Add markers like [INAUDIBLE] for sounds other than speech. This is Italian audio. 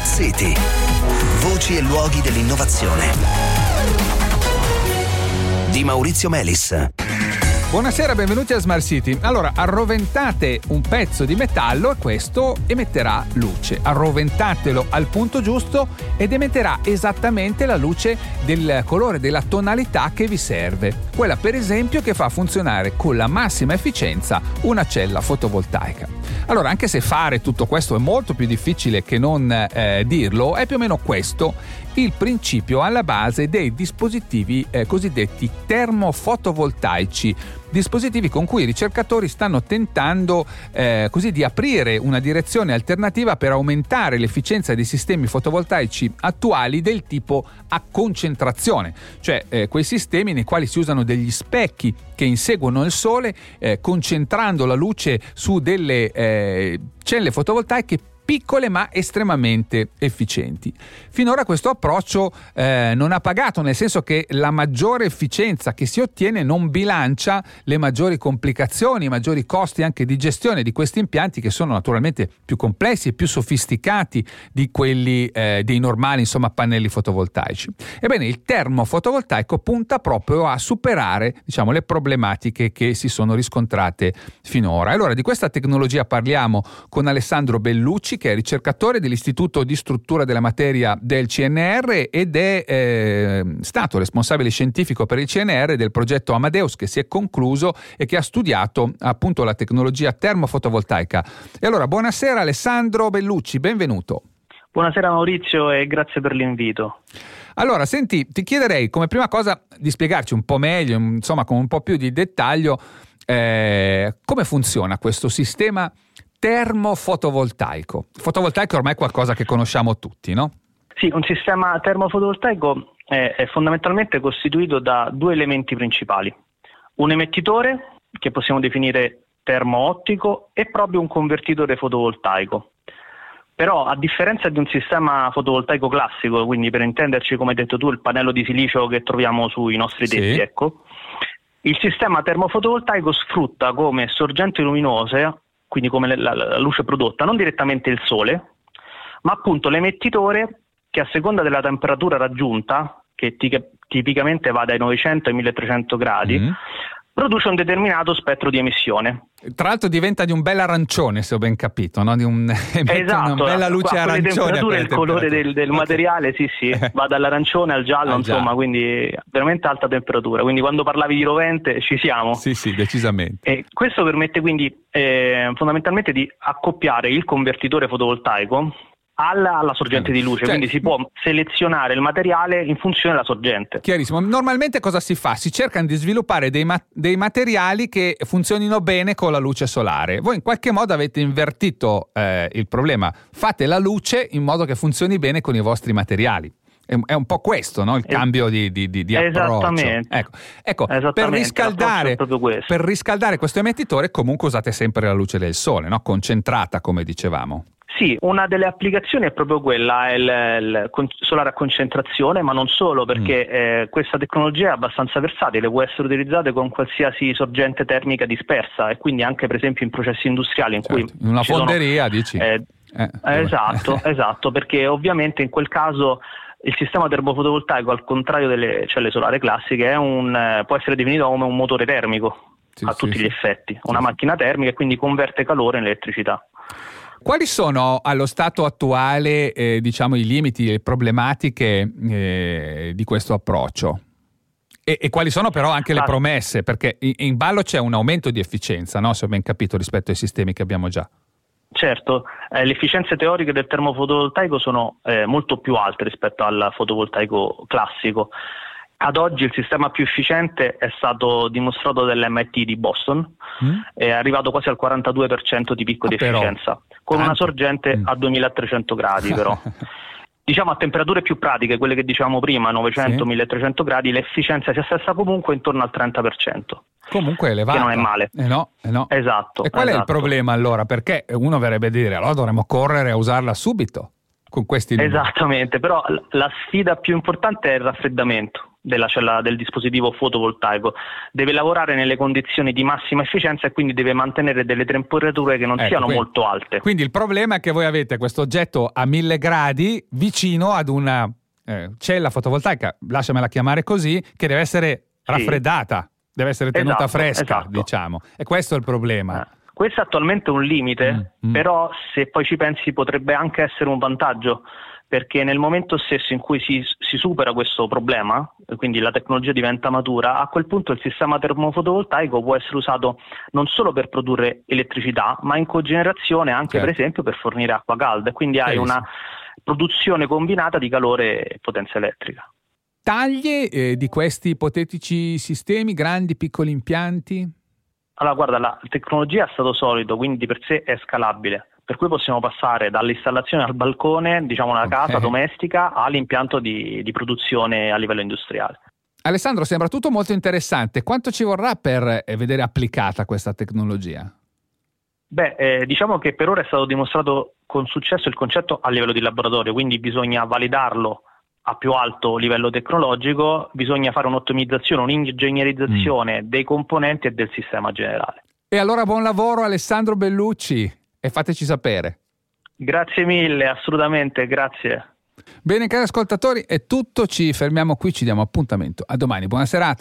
Smart City. Voci e luoghi dell'innovazione. Di Maurizio Melis. Buonasera, benvenuti a Smart City. Allora, arroventate un pezzo di metallo e questo emetterà luce. Arroventatelo al punto giusto ed emetterà esattamente la luce del colore, della tonalità che vi serve. Quella, per esempio, che fa funzionare con la massima efficienza una cella fotovoltaica. Allora, anche se fare tutto questo è molto più difficile che non eh, dirlo, è più o meno questo il principio alla base dei dispositivi eh, cosiddetti termofotovoltaici dispositivi con cui i ricercatori stanno tentando eh, così di aprire una direzione alternativa per aumentare l'efficienza dei sistemi fotovoltaici attuali del tipo a concentrazione, cioè eh, quei sistemi nei quali si usano degli specchi che inseguono il sole eh, concentrando la luce su delle eh, celle fotovoltaiche piccole ma estremamente efficienti. Finora questo approccio eh, non ha pagato, nel senso che la maggiore efficienza che si ottiene non bilancia le maggiori complicazioni, i maggiori costi anche di gestione di questi impianti che sono naturalmente più complessi e più sofisticati di quelli eh, dei normali insomma, pannelli fotovoltaici. Ebbene, il termofotovoltaico punta proprio a superare diciamo, le problematiche che si sono riscontrate finora. Allora, di questa tecnologia parliamo con Alessandro Bellucci, che è ricercatore dell'Istituto di Struttura della Materia del CNR ed è eh, stato responsabile scientifico per il CNR del progetto Amadeus che si è concluso e che ha studiato appunto la tecnologia termofotovoltaica. E allora, buonasera Alessandro Bellucci, benvenuto. Buonasera Maurizio e grazie per l'invito. Allora, senti, ti chiederei come prima cosa di spiegarci un po' meglio, insomma con un po' più di dettaglio, eh, come funziona questo sistema termofotovoltaico. Il fotovoltaico ormai è qualcosa che conosciamo tutti, no? Sì, un sistema termofotovoltaico è, è fondamentalmente costituito da due elementi principali. Un emettitore, che possiamo definire termo-ottico, e proprio un convertitore fotovoltaico. Però a differenza di un sistema fotovoltaico classico, quindi per intenderci come hai detto tu il pannello di silicio che troviamo sui nostri tetti, sì. ecco, il sistema termofotovoltaico sfrutta come sorgenti luminose quindi come la, la luce prodotta, non direttamente il sole, ma appunto l'emettitore che a seconda della temperatura raggiunta, che tipicamente va dai 900 ai 1300 gradi, mm produce un determinato spettro di emissione. Tra l'altro diventa di un bel arancione, se ho ben capito, no? di un, [LAUGHS] esatto, una bella luce qua, arancione. il colore del, del okay. materiale, sì, sì, [LAUGHS] va dall'arancione al giallo, al insomma, giallo. quindi veramente alta temperatura. Quindi quando parlavi di rovente ci siamo. Sì, sì, decisamente. E questo permette quindi eh, fondamentalmente di accoppiare il convertitore fotovoltaico alla, alla sorgente di luce, cioè, quindi si può selezionare il materiale in funzione della sorgente. Chiarissimo. Normalmente cosa si fa? Si cercano di sviluppare dei, ma- dei materiali che funzionino bene con la luce solare. Voi in qualche modo avete invertito eh, il problema. Fate la luce in modo che funzioni bene con i vostri materiali è un po' questo no? il cambio di, di, di, di Esattamente. Ecco, ecco Esattamente. Per, riscaldare, per riscaldare questo emettitore comunque usate sempre la luce del sole, no? concentrata come dicevamo. Sì, una delle applicazioni è proprio quella, il, il solare a concentrazione, ma non solo, perché mm. eh, questa tecnologia è abbastanza versatile, può essere utilizzata con qualsiasi sorgente termica dispersa e quindi anche per esempio in processi industriali in certo. cui... Una fonderia sono, dici? Eh, eh, esatto, [LAUGHS] esatto, perché ovviamente in quel caso il sistema termofotovoltaico, al contrario delle celle solari classiche, un, eh, può essere definito come un motore termico sì, a sì, tutti sì. gli effetti, una macchina termica e quindi converte calore in elettricità. Quali sono allo stato attuale eh, diciamo, i limiti e le problematiche eh, di questo approccio? E, e, quali sono però anche le promesse? Perché in, in ballo c'è un aumento di efficienza, no? se ho ben capito, rispetto ai sistemi che abbiamo già. Certo, eh, le efficienze teoriche del termofotovoltaico sono eh, molto più alte rispetto al fotovoltaico classico. Ad oggi il sistema più efficiente è stato dimostrato dall'MIT di Boston, mm. è arrivato quasi al 42% di picco ah, di efficienza, con tanto. una sorgente mm. a 2300 gradi però. [LAUGHS] diciamo a temperature più pratiche, quelle che dicevamo prima, 900-1300 sì. gradi, l'efficienza si assesta comunque intorno al 30%. Comunque elevata. Che non è male. Eh no, eh no. Esatto. E qual esatto. è il problema allora? Perché uno verrebbe a dire, allora dovremmo correre a usarla subito con questi numeri. Esattamente, però la sfida più importante è il raffreddamento della cella del dispositivo fotovoltaico, deve lavorare nelle condizioni di massima efficienza e quindi deve mantenere delle temperature che non Ecco, siano quindi- molto alte. Quindi il problema è che voi avete questo oggetto a 1000 gradi vicino ad una eh, cella fotovoltaica, lasciamela chiamare così, che deve essere Sì. raffreddata, deve essere tenuta Esatto, fresca, esatto. diciamo. E questo è il problema. Eh, Questo è attualmente un limite, Mm, mm. però se poi ci pensi potrebbe anche essere un vantaggio, perché nel momento stesso in cui si, si supera questo problema, quindi la tecnologia diventa matura, a quel punto il sistema termofotovoltaico può essere usato non solo per produrre elettricità, ma in cogenerazione anche Certo. per esempio per fornire acqua calda, quindi hai Chiarissimo. una produzione combinata di calore e potenza elettrica. Taglie eh, di questi ipotetici sistemi, grandi, piccoli impianti? Allora, guarda, la tecnologia è stato solido, quindi di per sé è scalabile. Per cui possiamo passare dall'installazione al balcone, diciamo una Ok. casa domestica, all'impianto di, di produzione a livello industriale. Alessandro, sembra tutto molto interessante. Quanto ci vorrà per eh, vedere applicata questa tecnologia? Beh, eh, diciamo che per ora è stato dimostrato con successo il concetto a livello di laboratorio, quindi bisogna validarlo a più alto livello tecnologico, bisogna fare un'ottimizzazione, un'ingegnerizzazione dei componenti e del sistema generale. E allora buon lavoro Alessandro Bellucci e fateci sapere. Grazie mille, assolutamente, grazie. Bene cari ascoltatori, è tutto, ci fermiamo qui, ci diamo appuntamento. A domani, buona serata.